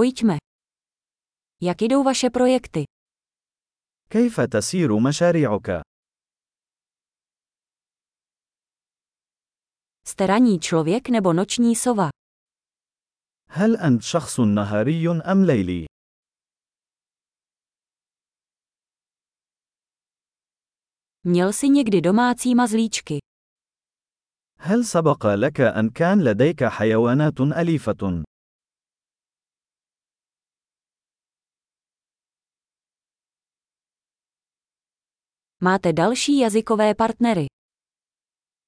Pojďme. Jak jdou vaše projekty? كيف تسير مشاريعك؟ Jste ranní člověk nebo noční sova? هل أنت شخص نهاري أم ليلي؟ Měl jsi někdy domácí mazlíčky? هل سبق لك أن كان لديك حيوانات أليفة؟ Máte další jazykové partnery?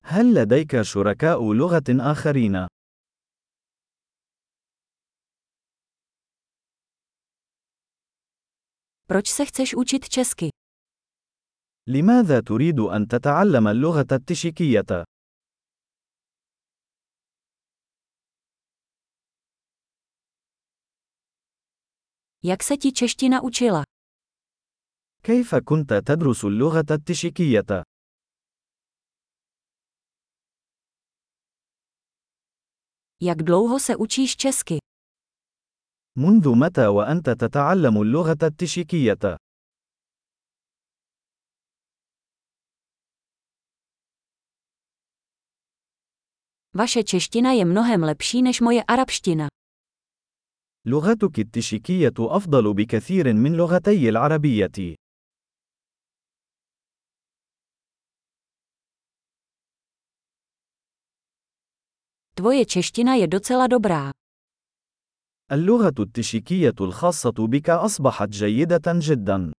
هل لديك شركاء لغة آخرين؟ Proč se chceš učit česky? لماذا تريد أن تتعلم اللغة التشيكية؟ Jak se ti čeština učila? كيف كنت تدرس اللغة التشيكية؟ Jak dlouho se učíš česky? منذ متى وأنت تتعلم اللغة التشيكية؟ Vaše čeština je mnohem lepší než moje arabština. لغتك التشيكية أفضل بكثير من لغتي العربية. Tvoje čeština je docela dobrá. اللغة التشيكية الخاصة بك أصبحت جيدة جدا.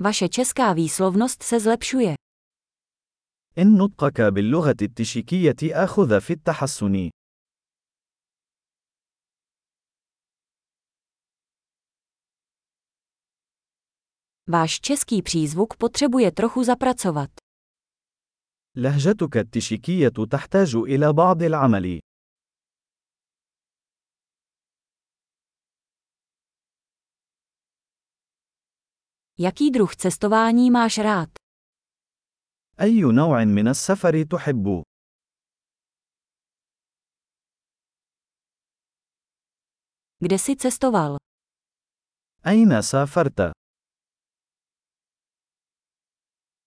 Vaše česká výslovnost se zlepšuje. إن نطقك باللغة التشيكية آخذ في التحسن. Váš český přízvuk potřebuje trochu zapracovat. لهجتك التشيكية تحتاج إلى بعض العمل. Jaký druh cestování máš rád? أي نوع من السفر تحب؟ Kde jsi cestoval? أين سافرت؟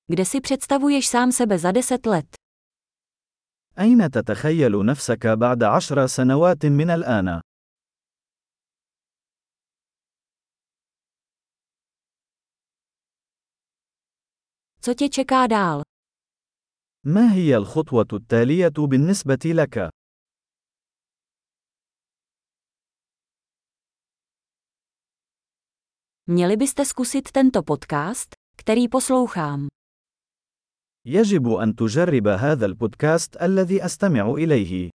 Kde si představuješ sám sebe za deset let? أين تتخيل نفسك بعد عشر سنوات من الآن؟ Co tě čeká dál? ما هي الخطوة التالية بالنسبة لك؟ Měli byste zkusit tento podcast, který poslouchám. يجب أن تجرب هذا البودكاست الذي أستمع إليه.